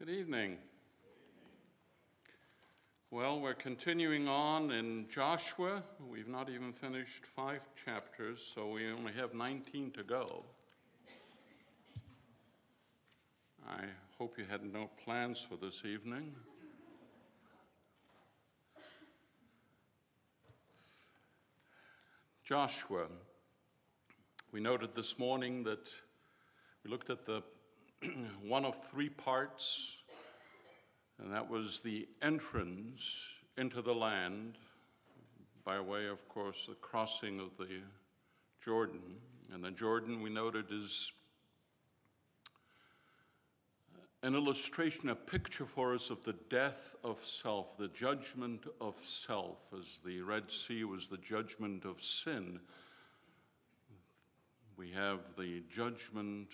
Good evening. Well, we're continuing on in Joshua. We've not even finished five chapters, so we only have 19 to go. I hope you had no plans for this evening. Joshua. We noted this morning that we looked at the one of three parts, and that was the entrance into the land by way, of course, the crossing of the Jordan. And the Jordan, we noted, is an illustration, a picture for us of the death of self, the judgment of self, as the Red Sea was the judgment of sin. We have the judgment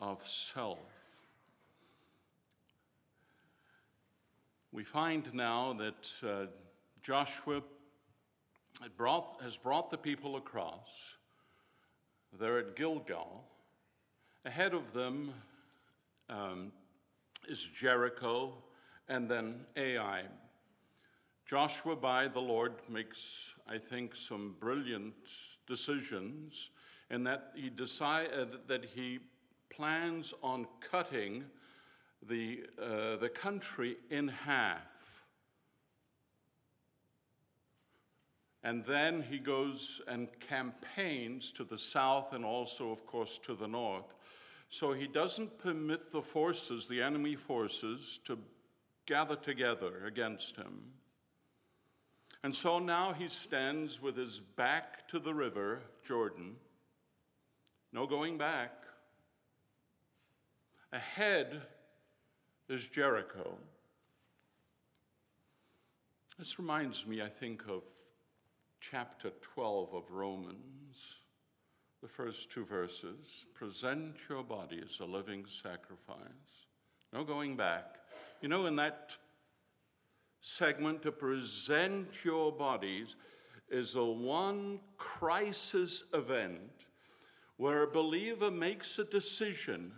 of self. We find now that uh, Joshua brought, has brought the people across. They're at Gilgal. Ahead of them um, is Jericho and then Ai. Joshua, by the Lord, makes, I think, some brilliant decisions in that he decide, uh, that he plans on cutting the, uh, the country in half. And then he goes and campaigns to the south and also, of course, to the north. So he doesn't permit the forces, the enemy forces, to gather together against him. And so now he stands with his back to the river, Jordan. No going back. Ahead is Jericho. This reminds me, I think, of chapter 12 of Romans, the first two verses. Present your body as a living sacrifice. No going back. You know, in that segment, to present your bodies is a one crisis event where a believer makes a decision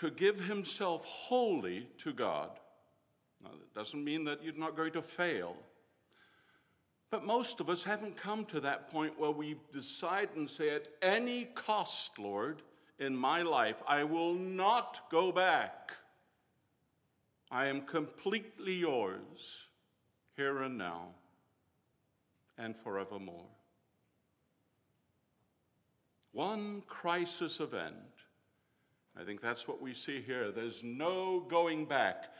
to give himself wholly to God. Now, that doesn't mean that you're not going to fail. But most of us haven't come to that point where we decide and say, at any cost, Lord, in my life, I will not go back. I am completely yours, here and now, and forevermore. One crisis event I think that's what we see here. There's no going back.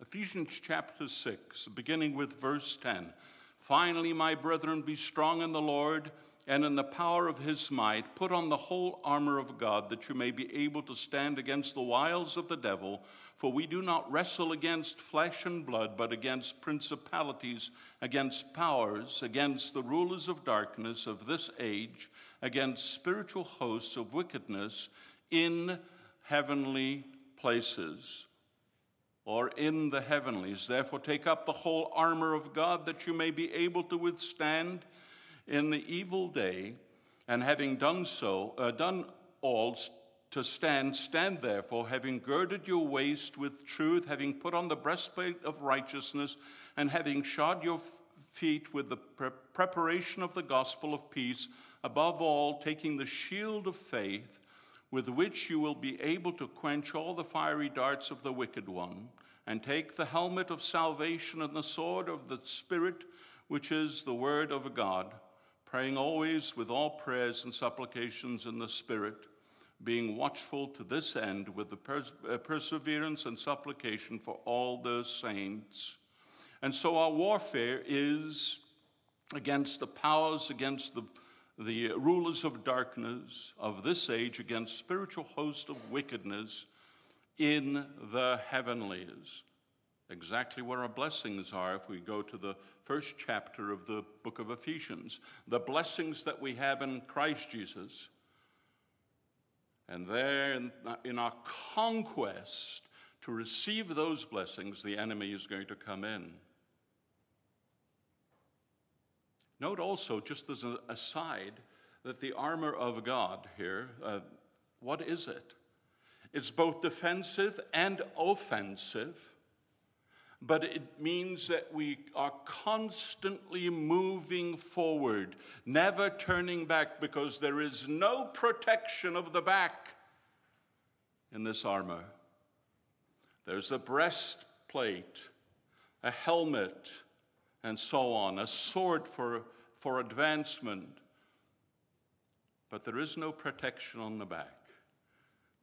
Ephesians chapter 6, beginning with verse 10. Finally, my brethren, be strong in the Lord and in the power of his might. Put on the whole armor of God that you may be able to stand against the wiles of the devil. For we do not wrestle against flesh and blood, but against principalities, against powers, against the rulers of darkness of this age, against spiritual hosts of wickedness in heavenly places or in the heavenlies. Therefore, take up the whole armor of God that you may be able to withstand in the evil day, and having done so, uh, done all, to stand, stand therefore, having girded your waist with truth, having put on the breastplate of righteousness, and having shod your feet with the pre- preparation of the gospel of peace, above all, taking the shield of faith, with which you will be able to quench all the fiery darts of the wicked one, and take the helmet of salvation and the sword of the Spirit, which is the word of God, praying always with all prayers and supplications in the Spirit being watchful to this end with the pers- uh, perseverance and supplication for all the saints. And so our warfare is against the powers, against the, the rulers of darkness of this age, against spiritual hosts of wickedness in the heavenlies. Exactly where our blessings are if we go to the first chapter of the book of Ephesians. The blessings that we have in Christ Jesus and there, in, our conquest to receive those blessings, the enemy is going to come in. Note also, just as an aside, that the armor of God here, uh, what is it? It's both defensive and offensive, but it means that we are constantly moving forward, never turning back, because there is no protection of the back in this armor. There's a breastplate, a helmet, and so on, a sword for, for advancement. But there is no protection on the back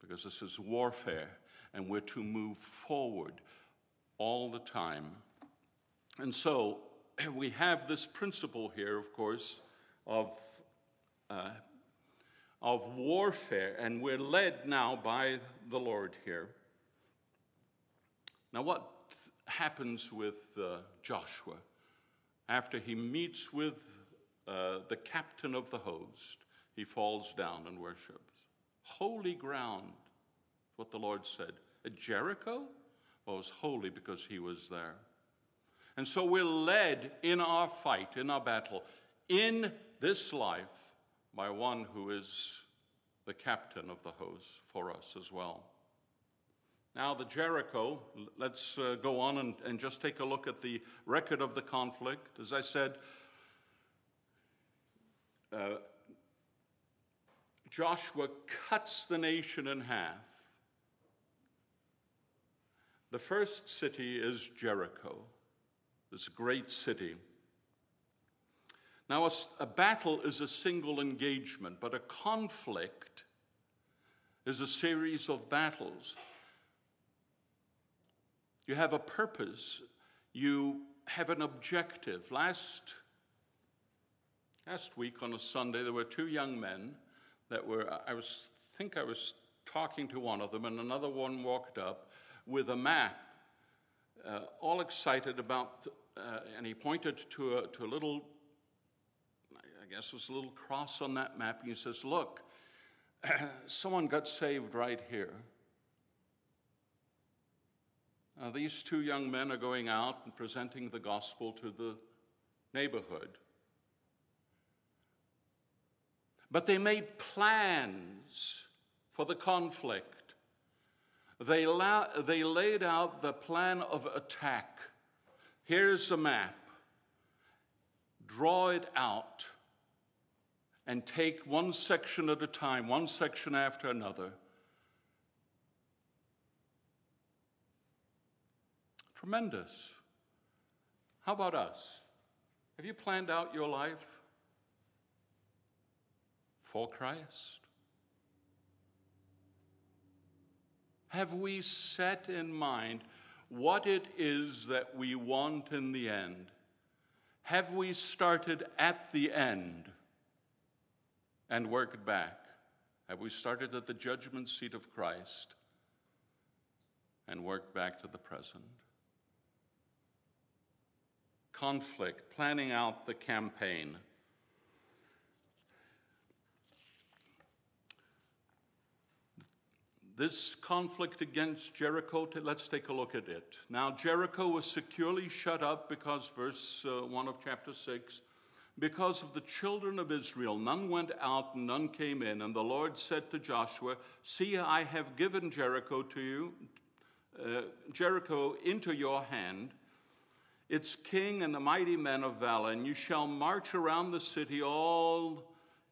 because this is warfare and we're to move forward all the time. And so we have this principle here, of course, of, uh, of warfare, and we're led now by the Lord here. Now, what happens with uh, Joshua after he meets with uh, the captain of the host? He falls down and worships holy ground, what the Lord said. At Jericho? Was holy because he was there. And so we're led in our fight, in our battle, in this life by one who is the captain of the host for us as well. Now, the Jericho, let's uh, go on and, and just take a look at the record of the conflict. As I said, uh, Joshua cuts the nation in half. The first city is Jericho, this great city. Now, a, a, battle is a single engagement, but a conflict is a series of battles. You have a purpose, you have an objective. Last, last week on a Sunday, there were two young men that were, I was, think I was talking to one of them, and another one walked up with a map, uh, all excited about, uh, and he pointed to a, to a little, I guess it was a little cross on that map, and he says, Look, someone got saved right here. These two young men are going out and presenting the gospel to the neighborhood. But they made plans for the conflict. They, la- they laid out the plan of attack. Here's a map. Draw it out and take one section at a time, one section after another. Tremendous. How about us? Have you planned out your life? for Christ? Have we set in mind what it is that we want in the end? Have we started at the end and worked back? Have we started at the judgment seat of Christ and worked back to the present? Conflict, planning out the campaign. This conflict against Jericho, let's take a look at it. Now, Jericho was securely shut up because, verse uh, 1 of chapter 6, because of the children of Israel, none went out and none came in. And the Lord said to Joshua, See, I have given Jericho to you, uh, Jericho into your hand, its king and the mighty men of valor, and you shall march around the city, all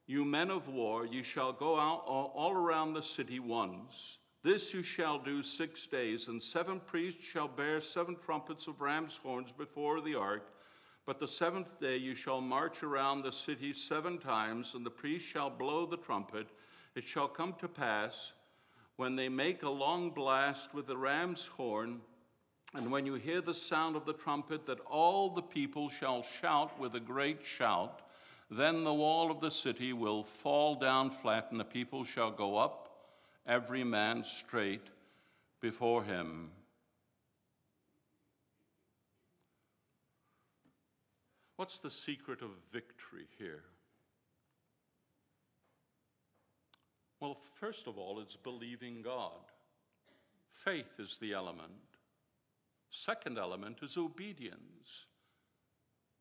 you men of war, you shall go out all around the city once. This you shall do six days, and seven priests shall bear seven trumpets of ram's horns before the ark. But the seventh day you shall march around the city seven times, and the priests shall blow the trumpet. It shall come to pass when they make a long blast with the ram's horn, and when you hear the sound of the trumpet, that all the people shall shout with a great shout. Then the wall of the city will fall down flat, and the people shall go up, every man straight before him. What's the secret of victory here? Well, first of all, it's believing God. Faith is the element. Second element is obedience,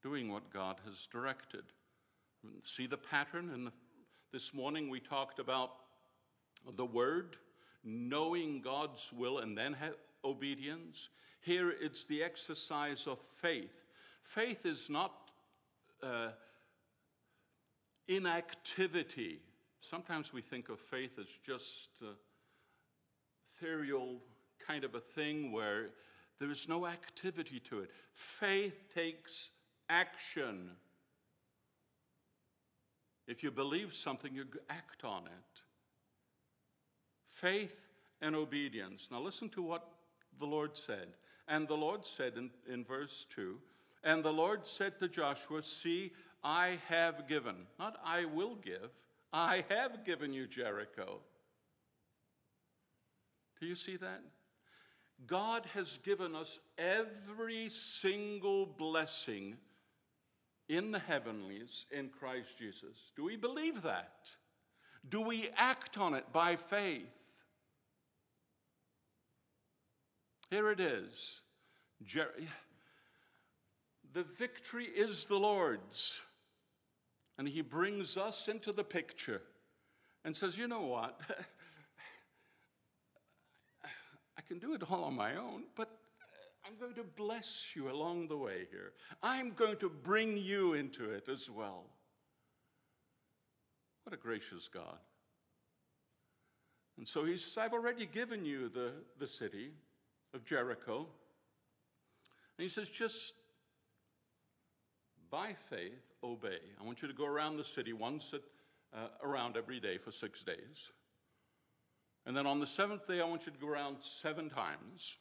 doing what God has directed. See the pattern? And this morning we talked about the Word, knowing God's will and then ha- obedience. Here it's the exercise of faith. Faith is not uh, inactivity. Sometimes we think of faith as just uh, ethereal kind of a thing where there is no activity to it. Faith takes action. If you believe something, you act on it. Faith and obedience. Now, listen to what the Lord said. And the Lord said in, in verse 2 And the Lord said to Joshua, See, I have given, not I will give, I have given you Jericho. Do you see that? God has given us every single blessing in the heavenlies in Christ Jesus. Do we believe that? Do we act on it by faith? Here it is. Jer- the victory is the Lord's. And he brings us into the picture and says, You know what? I can do it all on my own, but I'm going to bless you along the way here. I'm going to bring you into it as well. What a gracious God. And so he says, I've already given you the, the city of Jericho. And he says, just by faith, obey. I want you to go around the city once at, uh, around every day for six days. And then on the seventh day, I want you to go around seven times.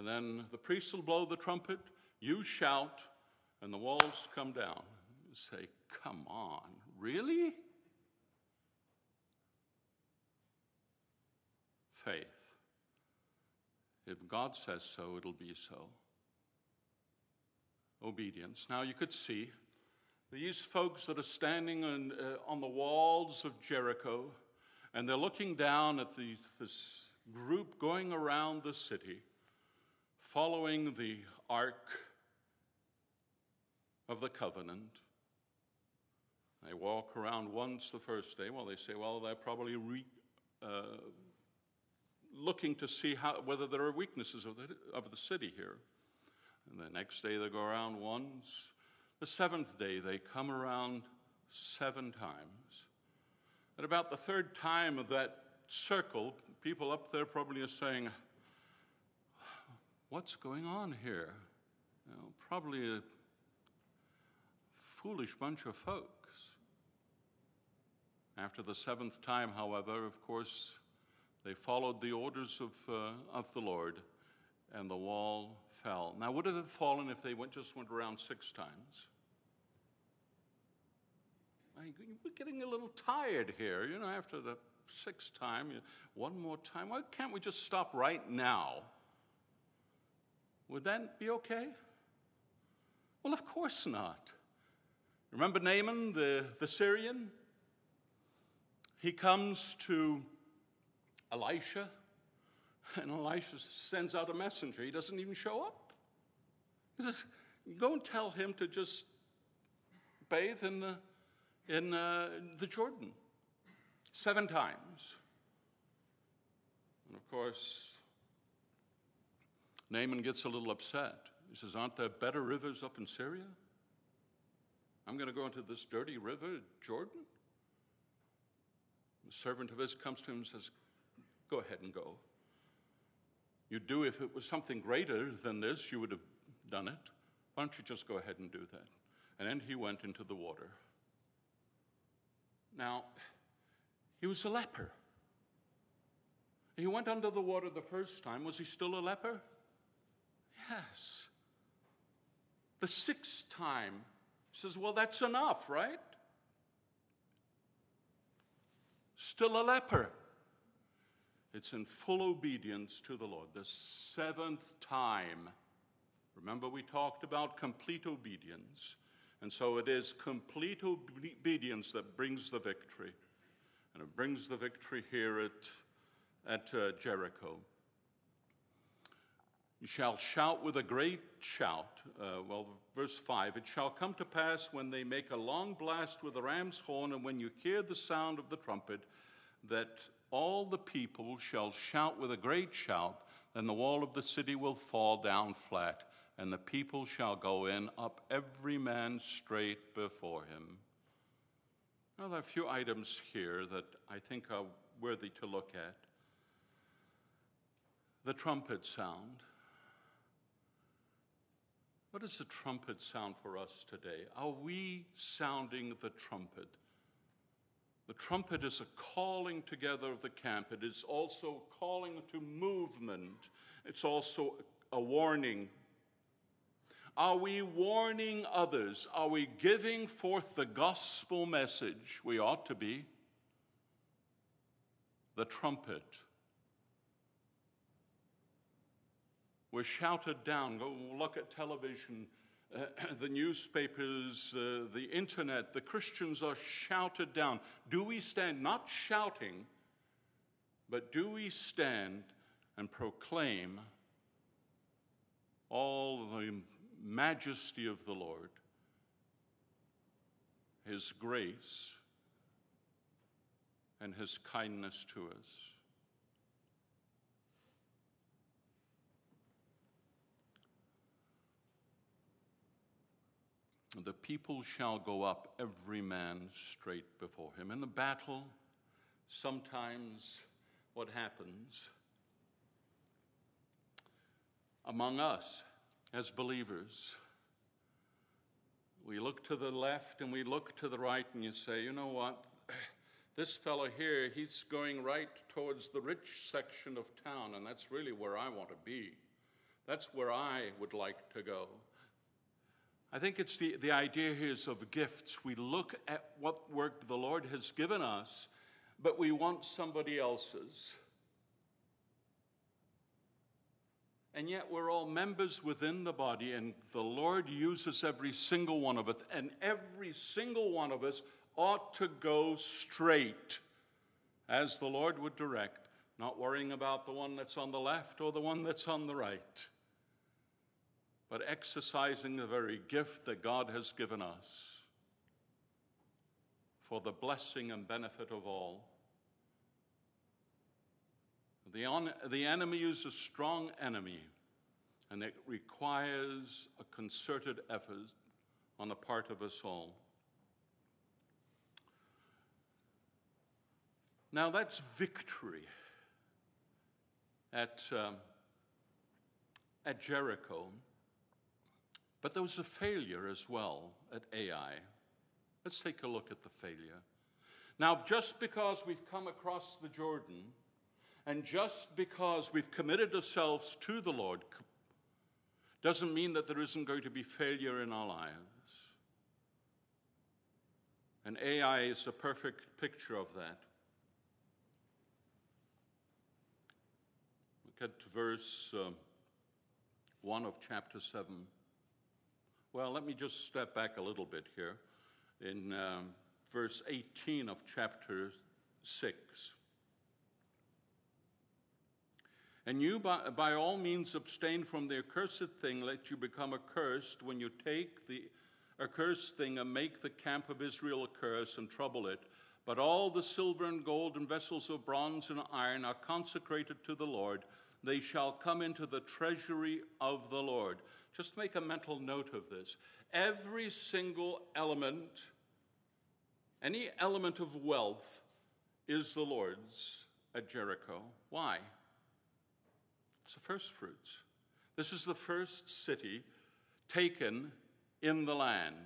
And then the priest will blow the trumpet, you shout, and the walls come down. You say, Come on, really? Faith. If God says so, it'll be so. Obedience. Now you could see these folks that are standing on, uh, on the walls of Jericho, and they're looking down at the, this group going around the city, following the Ark of the Covenant. They walk around once the first day. Well, they say, well, they're probably re, uh, looking to see how, whether there are weaknesses of the, of the city here. And the next day they go around once. The seventh day, they come around seven times. At about the third time of that circle, people up there probably are saying, What's going on here? You know, probably a foolish bunch of folks. After the seventh time, however, of course, they followed the orders of, uh, of the Lord, and the wall fell. Now, would it have fallen if they went, just went around six times? We're getting a little tired here, you know, after the sixth time. One more time. Why can't we just stop right now? Would that be okay? Well, of course not. Remember Naaman, the, the Syrian? He comes to Elisha and Elisha sends out a messenger. He doesn't even show up. He says, Go and tell him to just bathe in the, in, uh, the Jordan seven times. And of course, Naaman gets a little upset. He says, Aren't there better rivers up in Syria? I'm going to go into this dirty river, Jordan? The servant of his comes to him and says, Go ahead and go. You'd do if it was something greater than this, you would have done it. Why don't you just go ahead and do that? And then he went into the water. Now, he was a leper. He went under the water the first time. Was he still a leper? Yes. The sixth time, says, Well, that's enough, right? Still a leper. It's in full obedience to the Lord. The seventh time. Remember, we talked about complete obedience. And so it is complete obedience that brings the victory. And it brings the victory here at, at uh, Jericho. You shall shout with a great shout. Uh, well, verse 5 It shall come to pass when they make a long blast with the ram's horn, and when you hear the sound of the trumpet, that all the people shall shout with a great shout, then the wall of the city will fall down flat, and the people shall go in, up every man straight before him. Now, there are a few items here that I think are worthy to look at. The trumpet sound. What is the trumpet sound for us today? Are we sounding the trumpet? The trumpet is a calling together of the camp. It is also calling to movement. It's also a warning. Are we warning others? Are we giving forth the gospel message? We ought to be. The trumpet. We're shouted down. Go look at television uh, the newspapers, uh, the internet, the Christians are shouted down. Do we stand, not shouting, but do we stand and proclaim all the majesty of the Lord, His grace, and His kindness to us? The people shall go up, every man straight before him. In the battle, sometimes what happens among us as believers, we look to the left and we look to the right, and you say, you know what? This fellow here, he's going right towards the rich section of town, and that's really where I want to be. That's where I would like to go. I think it's the, the idea here is of gifts. We look at what work the Lord has given us, but we want somebody else's. And yet we're all members within the body, and the Lord uses every single one of us, and every single one of us ought to go straight as the Lord would direct, not worrying about the one that's on the left or the one that's on the right but exercising the very gift that God has given us for the blessing and benefit of all. The, on, the enemy is a strong enemy, and it requires a concerted effort on the part of us all. Now, that's victory at, um, at Jericho. But there was a failure as well at Ai. Let's take a look at the failure. Now, just because we've come across the Jordan, and just because we've committed ourselves to the Lord, doesn't mean that there isn't going to be failure in our lives. And Ai is a perfect picture of that. Look at verse uh, 1 of chapter 7. Well, let me just step back a little bit here. In um, verse 18 of chapter 6. And you, by, by, all means, abstain from the accursed thing, let you become accursed when you take the accursed thing and make the camp of Israel a curse and trouble it. But all the silver and gold and vessels of bronze and iron are consecrated to the Lord. They shall come into the treasury of the Lord. Just make a mental note of this. Every single element, any element of wealth, is the Lord's at Jericho. Why? It's the first fruits. This is the first city taken in the land,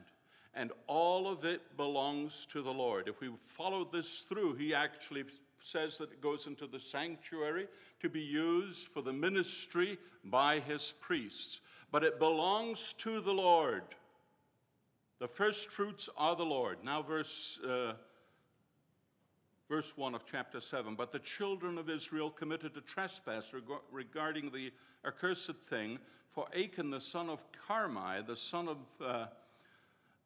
and all of it belongs to the Lord. If we follow this through, he actually says that it goes into the sanctuary to be used for the ministry by his priests but it belongs to the Lord. The first fruits are the Lord. Now, verse, uh, verse 1 of chapter 7. But the children of Israel committed a trespass reg- regarding the accursed thing, for Achan the son of Carmi, the son of uh,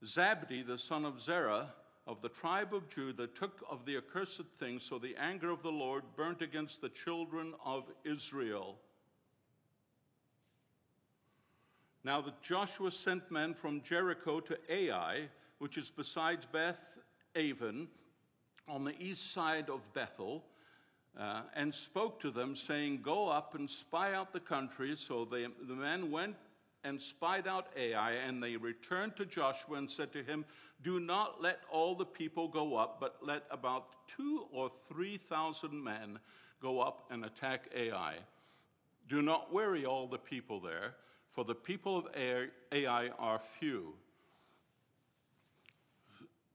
Zabdi, the son of Zerah, of the tribe of Judah, took of the accursed thing, so the anger of the Lord burnt against the children of Israel. Now that Joshua sent men from Jericho to Ai, which is besides Beth Aven, on the east side of Bethel uh, and spoke to them, saying, Go up and spy out the country. So they, the men went and spied out Ai, and they returned to Joshua and said to him, Do not let all the people go up, but let about two or three thousand men go up and attack Ai. Do not worry all the people there, for the people of Ai are few.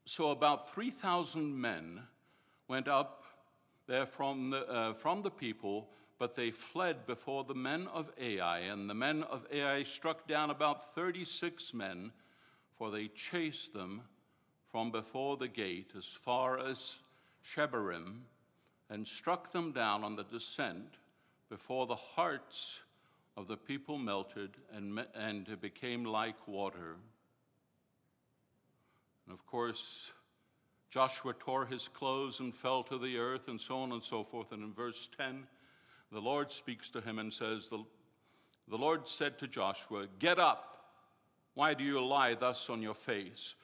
So about 3,000 men went up there from the, uh, from the people, but they fled before the men of Ai. And the men of Ai struck down about 36 men, for they chased them from before the gate as far as Shebarim, and struck them down on the descent before the hearts of the people melted and, and became like water. And of course, Joshua tore his clothes and fell to the earth, and so on and so forth. And in verse 10, the Lord speaks to him and says, The, the Lord said to Joshua, Get up. Why do you lie thus on your face?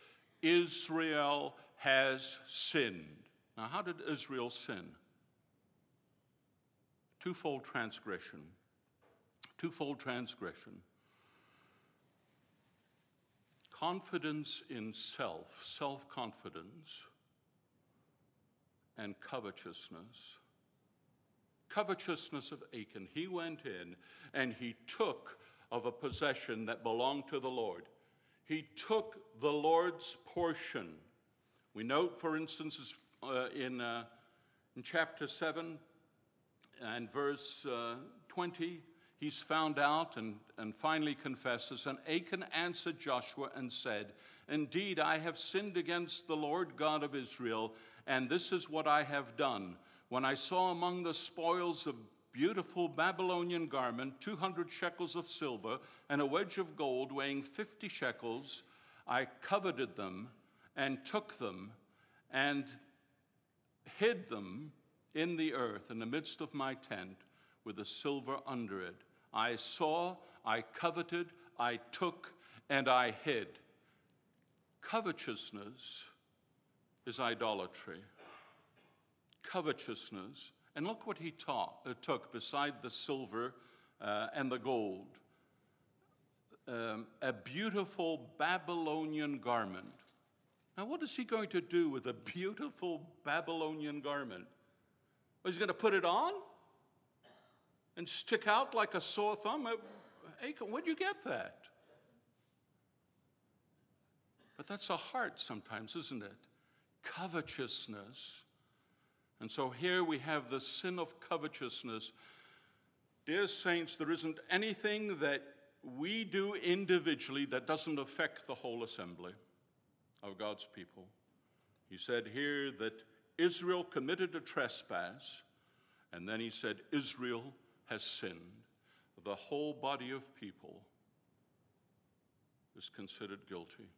Israel has sinned. Now, how did Israel sin? Twofold transgression. Twofold transgression confidence in self, self confidence, and covetousness. Covetousness of Achan. He went in and he took of a possession that belonged to the Lord. He took the Lord's portion. We note, for instance, uh, in, uh, in chapter 7 and verse uh, 20, he's found out and, and finally confesses. And Achan answered Joshua and said, Indeed, I have sinned against the Lord God of Israel, and this is what I have done. When I saw among the spoils of beautiful Babylonian garment 200 shekels of silver and a wedge of gold weighing 50 shekels, I coveted them and took them and hid them in the earth in the midst of my tent with the silver under it. I saw, I coveted, I took, and I hid. Covetousness is idolatry. Covetousness. And look what he uh, took beside the silver uh, and the gold um, a beautiful Babylonian garment. Now, what is he going to do with a beautiful Babylonian garment? Well, he's going to put it on? And stick out like a sore thumb. Achan, where'd you get that? But that's a heart sometimes, isn't it? Covetousness. And so here we have the sin of covetousness. Dear saints, there isn't anything that we do individually that doesn't affect the whole assembly of God's people. He said here that Israel committed a trespass, and then he said, Israel has sinned, the whole body of people is considered guilty.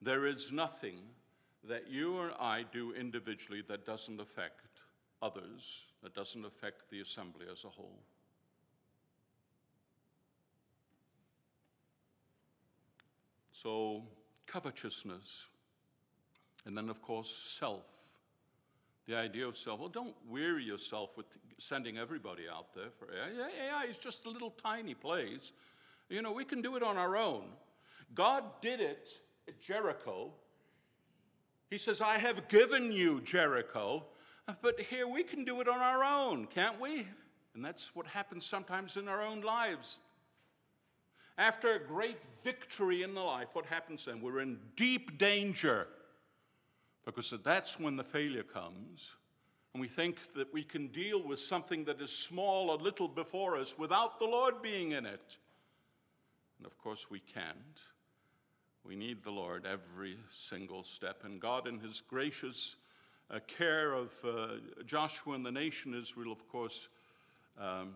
There is nothing that you or I do individually that doesn't affect others, that doesn't affect the assembly as a whole. So, covetousness, and then, of course, self. The idea of self. Well, don't weary yourself with sending everybody out there for Ai. Ai is just a little tiny place. You know, we can do it on our own. God did it at Jericho. He says, I have given you Jericho, but here we can do it on our own, can't we? And that's what happens sometimes in our own lives. After a great victory in the life, what happens then? We're in deep danger because that's when the failure comes. And we think that we can deal with something that is small a little before us without the Lord being in it. And of course, we can't. We need the Lord every single step. And God, in His gracious uh, care of uh, Joshua and the nation Israel, of course, um,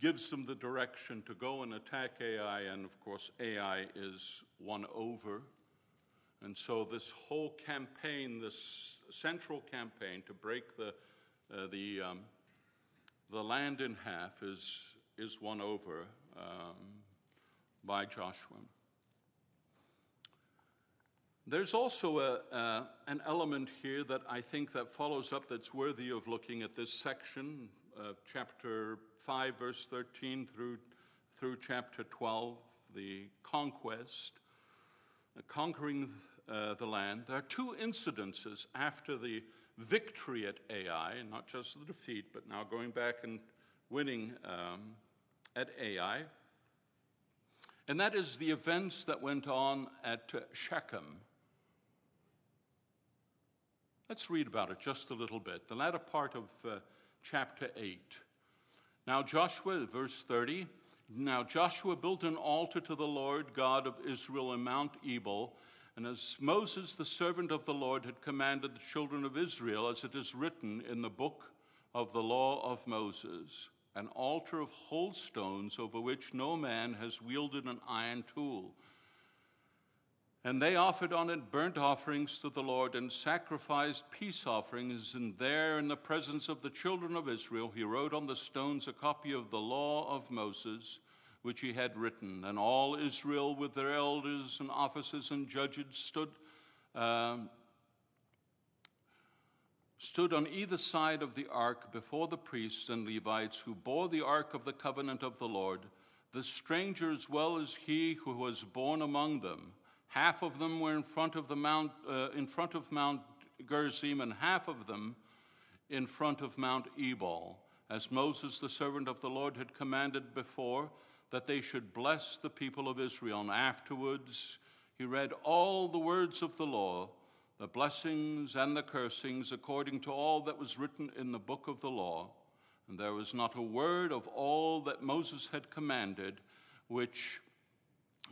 gives them the direction to go and attack Ai. And of course, Ai is won over. And so, this whole campaign, this central campaign to break the, uh, the, um, the land in half, is, is won over um, by Joshua. There's also a, uh, an element here that I think that follows up that's worthy of looking at this section, uh, chapter 5, verse 13 through, through chapter 12, the conquest, conquering uh, the land. There are two incidences after the victory at Ai, not just the defeat, but now going back and winning um, at Ai. And that is the events that went on at Shechem. Let's read about it just a little bit. The latter part of uh, chapter 8. Now, Joshua, verse 30. Now, Joshua built an altar to the Lord God of Israel in Mount Ebal. And as Moses, the servant of the Lord, had commanded the children of Israel, as it is written in the book of the law of Moses, an altar of whole stones over which no man has wielded an iron tool and they offered on it burnt offerings to the Lord and sacrificed peace offerings. And there, in the presence of the children of Israel, he wrote on the stones a copy of the law of Moses, which he had written. And all Israel, with their elders and officers and judges, stood. Uh, stood on either side of the ark before the priests and Levites who bore the ark of the covenant of the Lord, the stranger as well as he who was born among them. Half of them were in front of, the Mount, uh, in front of Mount Gerizim, and half of them in front of Mount Ebal, as Moses, the servant of the Lord, had commanded before that they should bless the people of Israel. And afterwards, he read all the words of the law, the blessings and the cursings, according to all that was written in the book of the law. And there was not a word of all that Moses had commanded which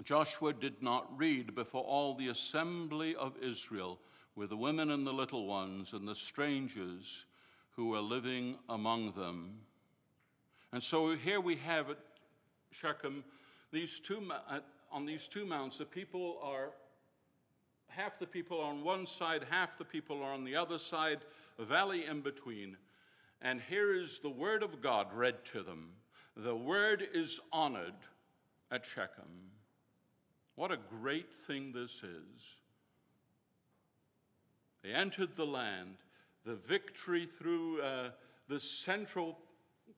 Joshua did not read before all the assembly of Israel, with the women and the little ones and the strangers who were living among them. And so here we have at Shechem these two, on these two mounts, the people are, half the people are on one side, half the people are on the other side, a valley in between. And here is the word of God read to them. The word is honored at Shechem. What a great thing this is. They entered the land. The victory through uh, the central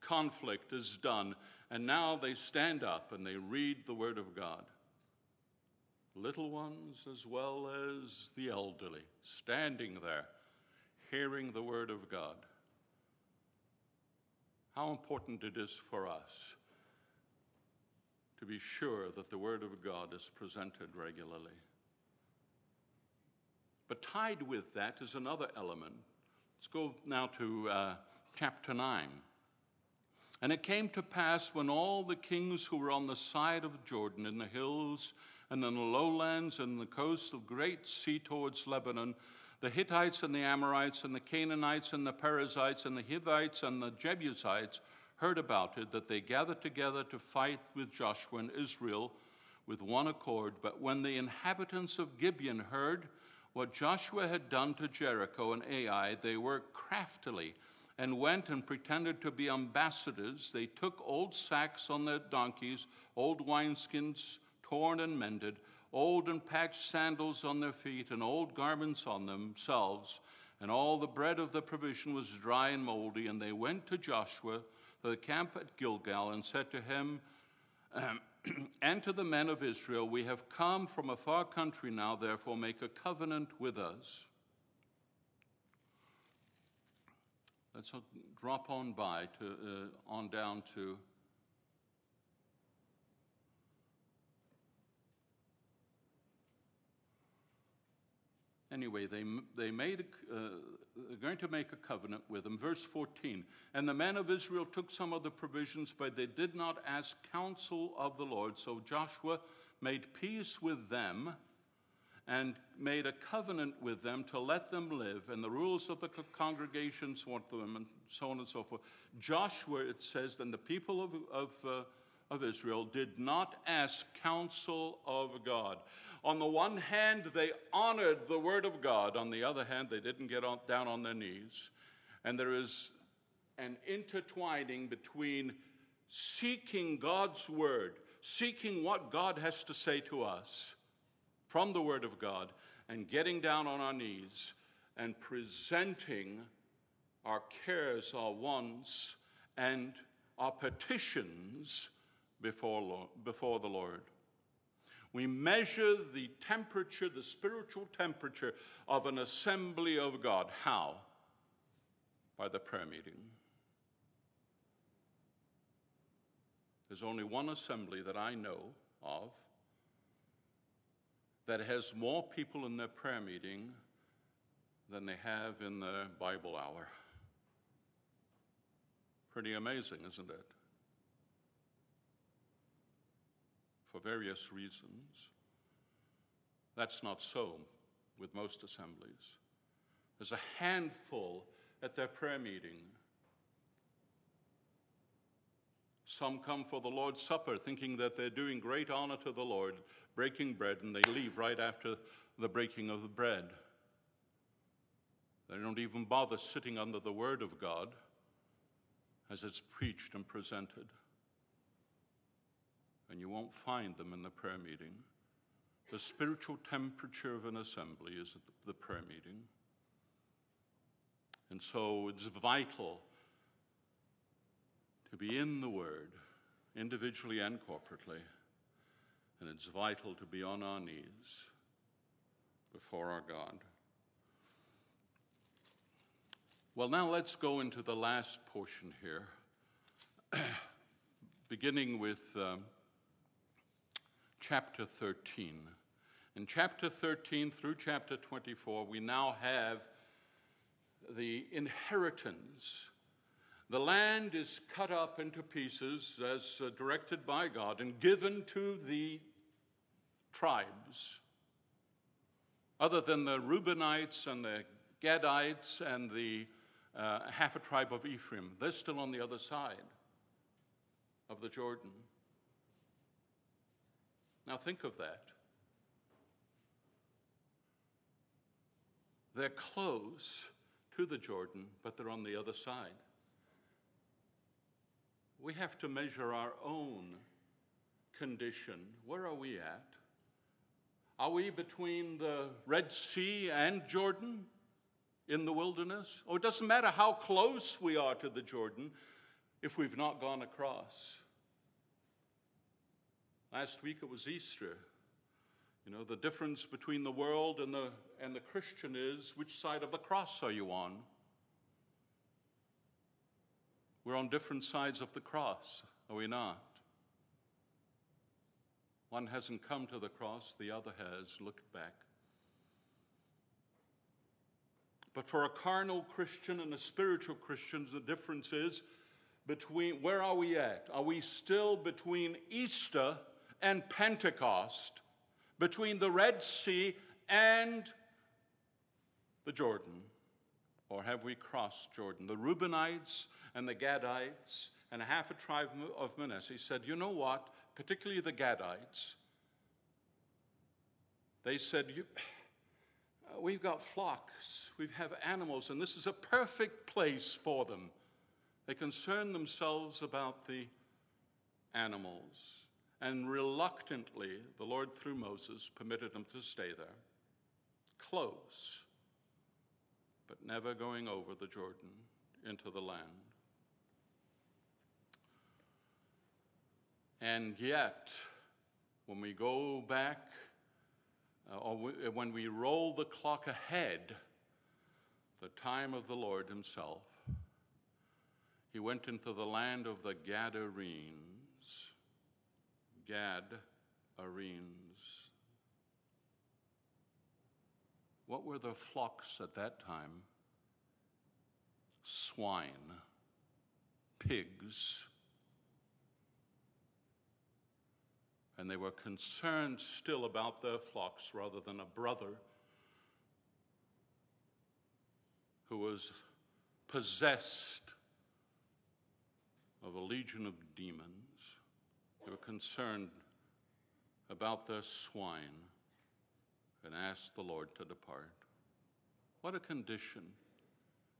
conflict is done. And now they stand up and they read the Word of God. Little ones as well as the elderly, standing there, hearing the Word of God. How important it is for us to be sure that the Word of God is presented regularly. But tied with that is another element. Let's go now to uh, chapter 9. And it came to pass when all the kings who were on the side of Jordan, in the hills and in the lowlands and the coasts of great sea towards Lebanon, the Hittites and the Amorites and the Canaanites and the Perizzites and the Hivites and the Jebusites heard about it, that they gathered together to fight with Joshua and Israel with one accord. But when the inhabitants of Gibeon heard what Joshua had done to Jericho and Ai, they were craftily and went and pretended to be ambassadors. They took old sacks on their donkeys, old wineskins torn and mended, old and patched sandals on their feet, and old garments on themselves. And all the bread of the provision was dry and moldy. And they went to Joshua to the camp at Gilgal and said to him and to the men of Israel, We have come from a far country now, therefore make a covenant with us. Let's drop on by to uh, on down to Anyway, they, they made, uh, going to make a covenant with them. Verse 14 And the men of Israel took some of the provisions, but they did not ask counsel of the Lord. So Joshua made peace with them and made a covenant with them to let them live, and the rules of the congregations want them, and so on and so forth. Joshua, it says, then the people of, of, uh, of Israel did not ask counsel of God. On the one hand, they honored the word of God. On the other hand, they didn't get on, down on their knees. And there is an intertwining between seeking God's word, seeking what God has to say to us from the word of God, and getting down on our knees and presenting our cares, our wants, and our petitions before, before the Lord. We measure the temperature, the spiritual temperature of an assembly of God. How? By the prayer meeting. There's only one assembly that I know of that has more people in their prayer meeting than they have in the Bible hour. Pretty amazing, isn't it? For various reasons. That's not so with most assemblies. There's a handful at their prayer meeting. Some come for the Lord's Supper thinking that they're doing great honor to the Lord, breaking bread, and they leave right after the breaking of the bread. They don't even bother sitting under the Word of God as it's preached and presented. And you won't find them in the prayer meeting. The spiritual temperature of an assembly is at the prayer meeting. And so it's vital to be in the Word, individually and corporately. And it's vital to be on our knees before our God. Well, now let's go into the last portion here, beginning with um, chapter 13. In chapter 13 through chapter 24, we now have the inheritance. The land is cut up into pieces as uh, directed by God and given to the tribes, other than the Reubenites and the Gadites and the uh, half a tribe of Ephraim. They're still on the other side of the Jordan. Now think of that. They're close to the Jordan, but they're on the other side. We have to measure our own condition. Where are we at? Are we between the Red Sea and Jordan? in the wilderness? Oh, it doesn't matter how close we are to the Jordan if we've not gone across. Last week it was Easter. You know, the difference between the world and the, and the Christian is which side of the cross are you on? We're on different sides of the cross, are we not? One hasn't come to the cross, the other has looked back. But for a carnal Christian and a spiritual Christian, the difference is between where are we at? Are we still between Easter and Pentecost, between the Red Sea and the Jordan? Or have we crossed Jordan? The Reubenites and the Gadites and half a tribe of Manasseh said, You know what? Particularly the Gadites. They said, you, uh, we've got flocks, we have animals, and this is a perfect place for them. They concern themselves about the animals. And reluctantly, the Lord, through Moses, permitted them to stay there, close, but never going over the Jordan into the land. And yet, when we go back uh, or uh, when we roll the clock ahead, the time of the Lord Himself, He went into the land of the Gadarenes. Gadarenes. What were the flocks at that time? Swine, pigs, and they were concerned still about their flocks rather than a brother who was possessed of a legion of demons. They were concerned about their swine and asked the Lord to depart. What a condition!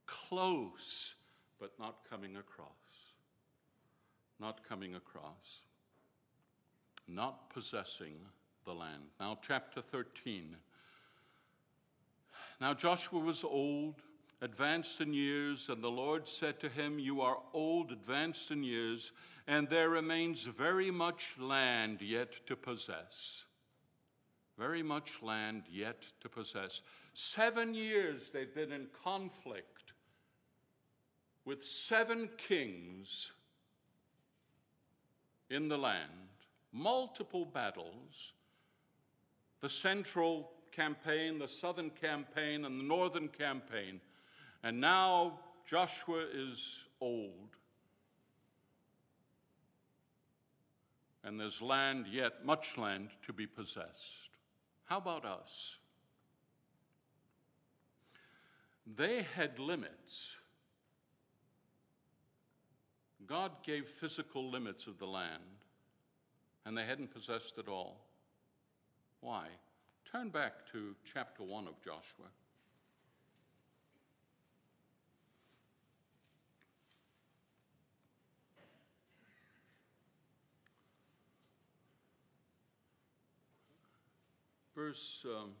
Close, but not coming across. Not coming across not possessing the land. Now, chapter 13. Now Joshua was old, advanced in years, and the Lord said to him, You are old, advanced in years, and there remains very much land yet to possess. Very much land yet to possess. Seven years they've been in conflict with seven kings in the land, multiple battles. The central campaign, the southern campaign, and the northern campaign. And now Joshua is old. And there's land yet, much land to be possessed. How about us? They had limits. God gave physical limits of the land, and they hadn't possessed it all. Why? Turn back to chapter 1 of Joshua. Verse um,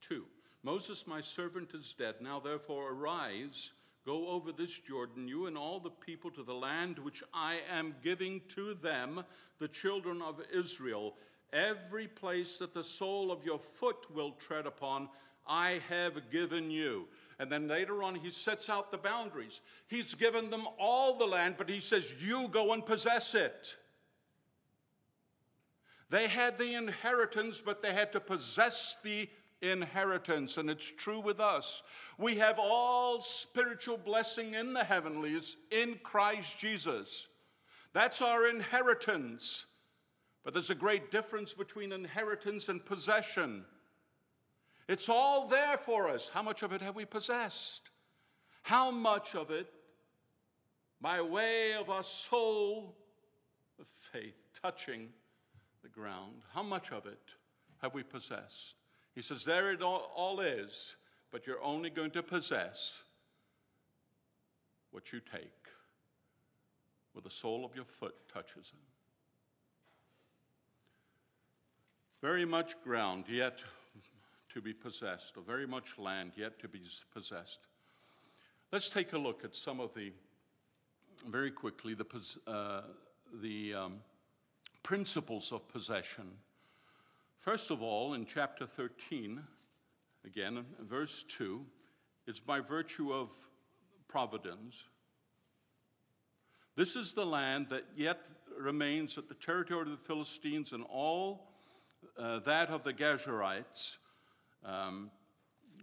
2 Moses, my servant, is dead. Now therefore arise, go over this Jordan, you and all the people, to the land which I am giving to them, the children of Israel Every place that the sole of your foot will tread upon, I have given you. And then later on, he sets out the boundaries. He's given them all the land, but he says, You go and possess it. They had the inheritance, but they had to possess the inheritance. And it's true with us. We have all spiritual blessing in the heavenlies in Christ Jesus. That's our inheritance. But there's a great difference between inheritance and possession. It's all there for us. How much of it have we possessed? How much of it, by way of our sole of faith touching the ground, how much of it have we possessed? He says, There it all, is, but you're only going to possess what you take, where the sole of your foot touches it. Very much ground yet to be possessed, or very much land yet to be possessed. Let's take a look at some of the, very quickly, the, uh, the um, principles of possession. First of all, in chapter 13, again, verse 2, it's by virtue of providence. This is the land that yet remains at the territory of the Philistines and all uh, that of the Geshurites, um,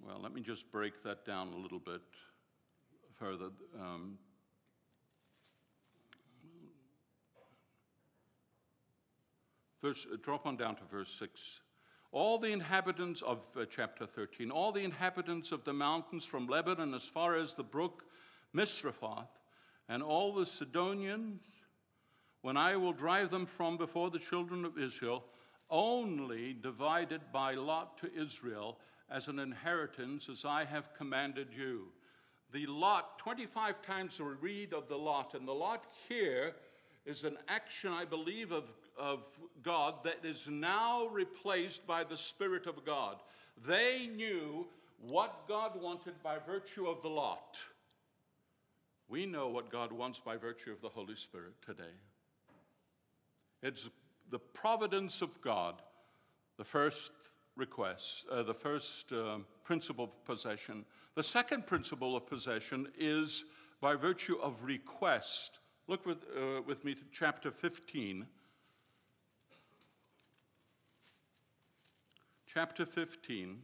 well, let me just break that down a little bit further. Um, verse, uh, drop on down to verse 6. All the inhabitants of uh, chapter 13, all the inhabitants of the mountains from Lebanon as far as the brook Misrephoth, and all the Sidonians, when I will drive them from before the children of Israel, only divided by lot to Israel as an inheritance as I have commanded you. The lot, 25 times we read of the lot, and the lot here is an action, I believe, of, of God that is now replaced by the Spirit of God. They knew what God wanted by virtue of the lot. We know what God wants by virtue of the Holy Spirit today. It's the providence of God, the first request, uh, the first uh, principle of possession. The second principle of possession is by virtue of request. Look with, uh, with me to chapter 15. Chapter 15.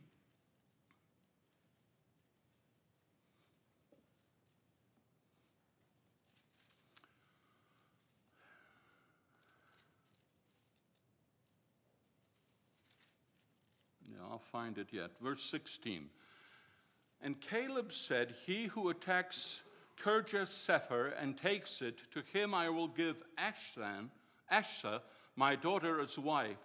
I'll find it yet. Verse 16. And Caleb said, He who attacks Kirjath Sepher and takes it, to him I will give Ashsan, Ashsa, my daughter, as wife.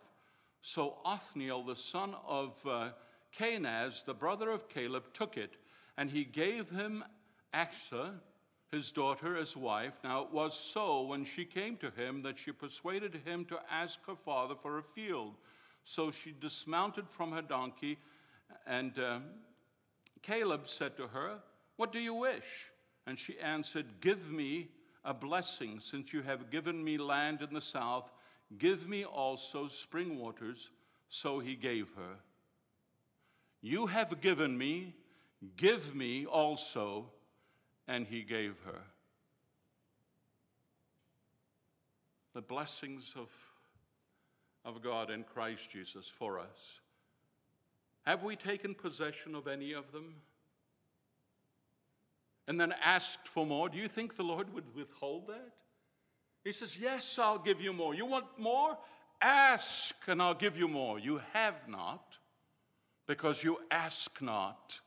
So Othniel, the son of uh, Kenaz, the brother of Caleb, took it, and he gave him Ashsa, his daughter, as wife. Now it was so when she came to him that she persuaded him to ask her father for a field. So she dismounted from her donkey and uh, Caleb said to her, What do you wish? And she answered, Give me a blessing, since you have given me land in the south. Give me also spring waters. So he gave her. You have given me, give me also. And he gave her. The blessings of, of God in Christ Jesus for us. Have we taken possession of any of them? And then asked for more? Do you think the Lord would withhold that? He says, Yes, I'll give you more. You want more? Ask, and I'll give you more. You have not because you ask not.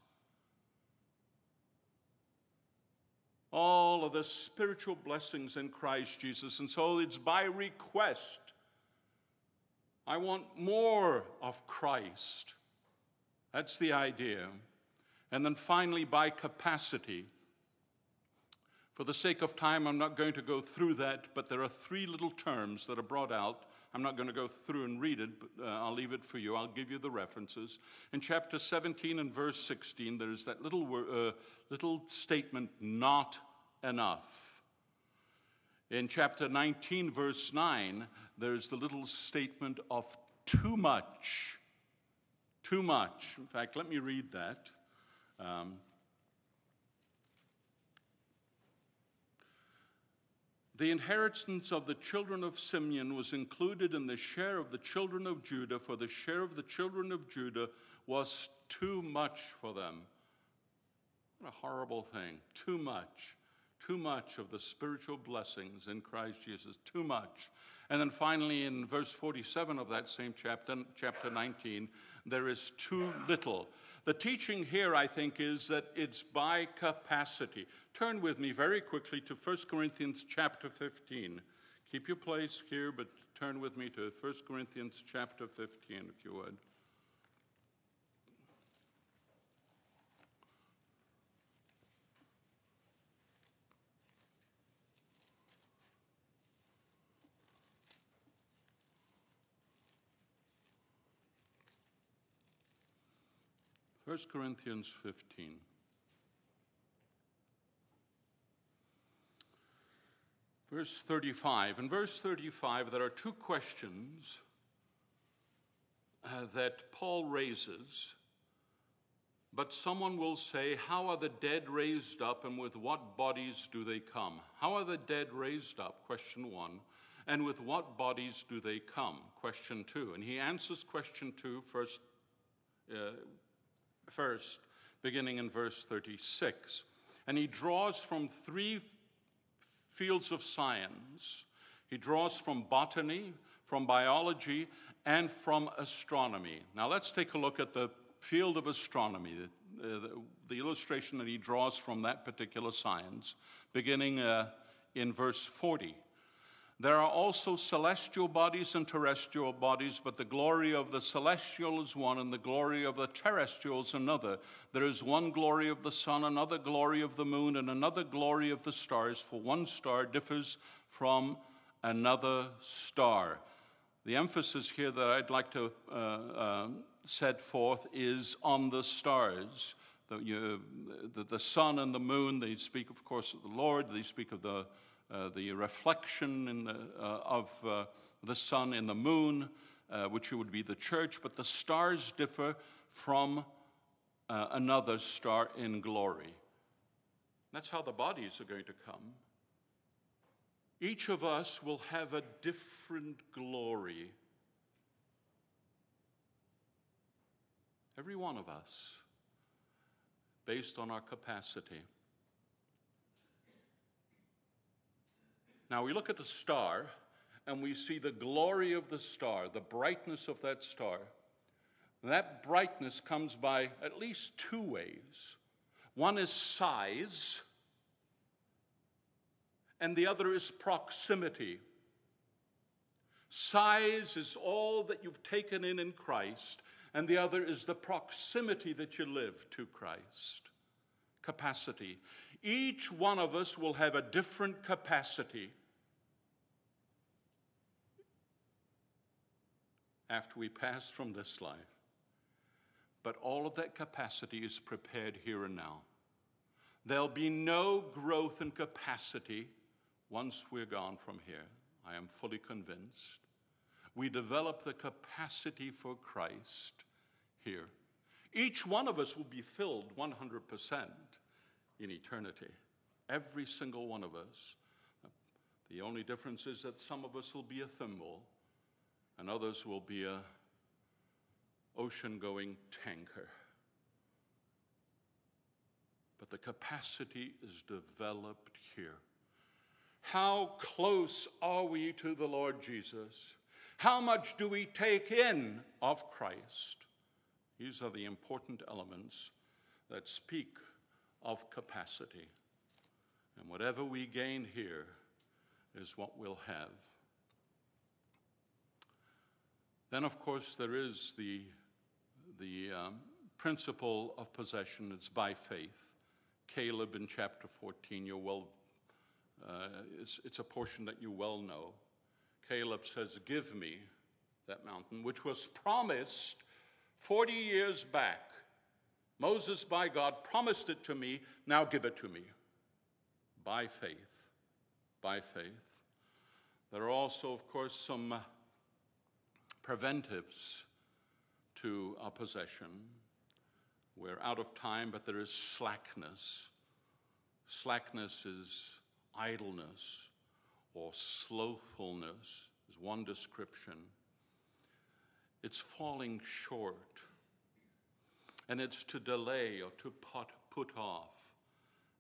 All of the spiritual blessings in Christ Jesus. And so it's by request. I want more of Christ. That's the idea. And then finally, by capacity. For the sake of time, I'm not going to go through that, but there are three little terms that are brought out. I'm not going to go through and read it, but uh, I'll leave it for you. I'll give you the references. In chapter 17 and verse 16, there's that little, uh, little statement, not enough. In chapter 19, verse 9, there's the little statement of too much too much. In fact, let me read that. Um, the inheritance of the children of Simeon was included in the share of the children of Judah, for the share of the children of Judah was too much for them. What a horrible thing. Too much. Too much of the spiritual blessings in Christ Jesus. Too much. And then finally, in verse 47 of that same chapter, chapter 19, there is too little. The teaching here, I think, is that it's by capacity. Turn with me very quickly to 1 Corinthians chapter 15. Keep your place here, but turn with me to 1 Corinthians chapter 15, if you would. 1 Corinthians 15. Verse 35. In verse 35, there are two questions uh, that Paul raises. But someone will say, How are the dead raised up, and with what bodies do they come? How are the dead raised up? Question one. And with what bodies do they come? Question two. And he answers question two first uh, first, beginning in verse 36. And he draws from three fields of science. He draws from botany, from biology, and from astronomy. Now let's take a look at the field of astronomy, the, the, the illustration that he draws from that particular science, beginning uh, in verse 40. There are also celestial bodies and terrestrial bodies, but the glory of the celestial is one, and the glory of the terrestrial is another. There is one glory of the sun, another glory of the moon, and another glory of the stars, for one star differs from another star. The emphasis here that I'd like to uh, uh, set forth is on the stars. The, you, the, the sun and the moon, they speak, of course, of the Lord, they speak of the uh, the reflection the, uh, of uh, the sun in the moon, which would be the church, but the stars differ from another star in glory. That's how the bodies are going to come. Each of us will have a different glory. Every one of us, based on our capacity. Now we look at the star and we see the glory of the star, the brightness of that star. That brightness comes by at least two ways. One is size, and the other is proximity. Size is all that you've taken in in Christ, and the other is the proximity that you live to Christ. Capacity. Each one of us will have a different capacity. After we pass from this life. but all of that capacity is prepared here and now. There'll be no growth in capacity once we're gone from here. I am fully convinced. We develop the capacity for Christ here. Each one of us will be filled 100% in eternity. Every single one of us. The only difference is that some of us will be a thimble and others will be a ocean going tanker. But the capacity is developed here. How close are we to the Lord Jesus? How much do we take in of Christ? These are the important elements that speak of capacity. And whatever we gain here is what we'll have. Then, of course, there is the, the um, principle of possession. It's by faith. Caleb in chapter 14, you're well, uh, it's, it's a portion that you well know. Caleb says, Give me that mountain, which was promised 40 years back. Moses, by God, promised it to me. Now give it to me. By faith. By faith. There are also, of course, some uh, preventives to our possession. We're out of time, but there is slackness. Slackness is idleness or slothfulness, is one description. It's falling short, and it's to delay or to put, put off.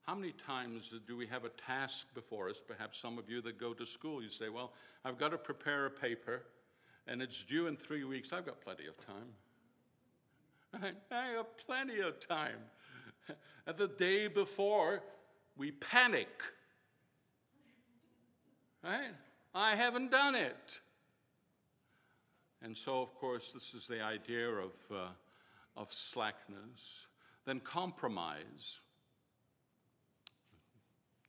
How many times do we have a task before us? Perhaps some of you that go to school, you say, Well, I've got to prepare a paper, and it's due in three weeks. I've got plenty of time. I have plenty of time. And the day before, we panic. Right? I haven't done it. And so, of course, this is the idea of, uh, of slackness. Then compromise.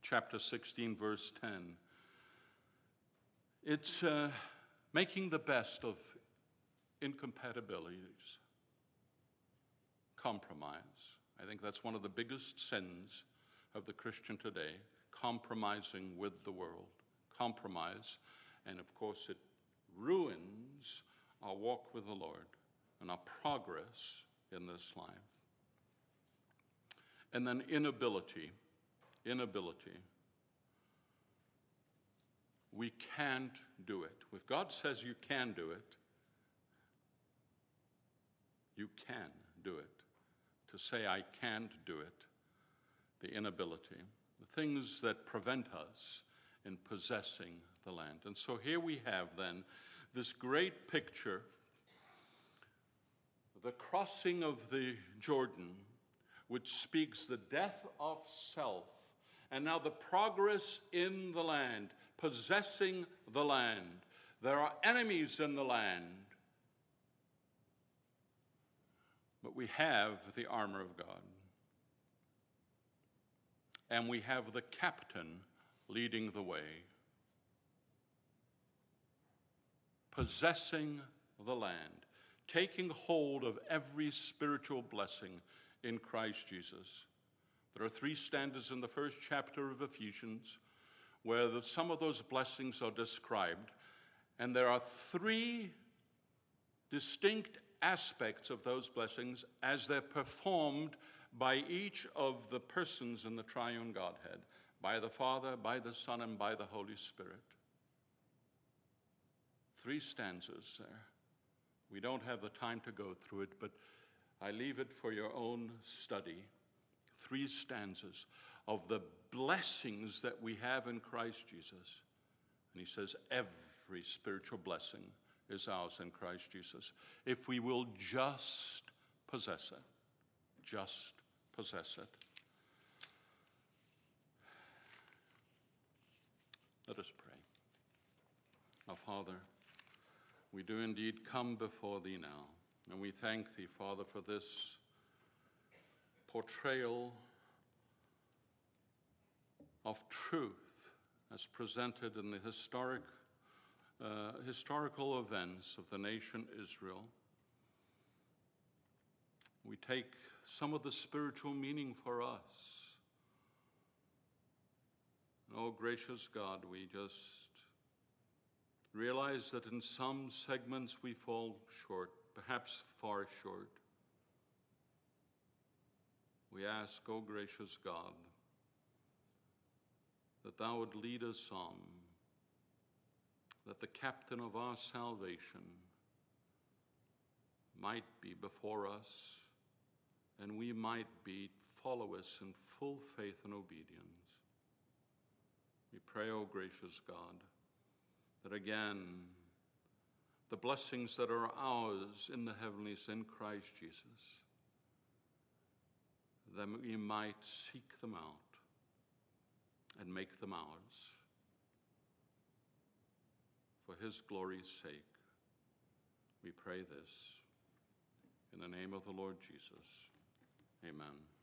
Chapter 16, verse 10. It's uh, making the best of incompatibilities compromise. I think that's one of the biggest sins of the Christian today compromising with the world. Compromise, and of course, it ruins our walk with the Lord and our progress in this life. And then inability. Inability. We can't do it. If God says you can do it, you can do it to say, I can't do it, the inability, the things that prevent us in possessing the land. And so here we have then this great picture the crossing of the Jordan, which speaks the death of self, and now the progress in the land, possessing the land. There are enemies in the land. But we have the armor of God. And we have the captain leading the way, possessing the land, taking hold of every spiritual blessing in Christ Jesus. There are three stanzas in the first chapter of Ephesians where the, some of those blessings are described, and there are three distinct aspects of those blessings as they're performed by each of the persons in the triune Godhead by the Father, by the Son, and by the Holy Spirit. Three stanzas there. We don't have the time to go through it, but I leave it for your own study. Three stanzas of the blessings that we have in Christ Jesus. And he says, every spiritual blessing is ours in Christ Jesus. If we will just possess it, just possess it. Let us pray. Our Father, we do indeed come before Thee now, and we thank Thee, Father, for this portrayal of truth as presented in the historic uh, historical events of the nation Israel. we take some of the spiritual meaning for us. Oh, gracious God, we just realize that in some segments we fall short, perhaps far short. We ask, O gracious God, that Thou would lead us on, that the captain of our salvation might be before us, and we might be followers in full faith and obedience. We pray, O gracious God, that again, the blessings that are ours in the heavenlies in Christ Jesus, that we might seek them out and make them ours. For his glory's sake, we pray this. In the name of the Lord Jesus, amen.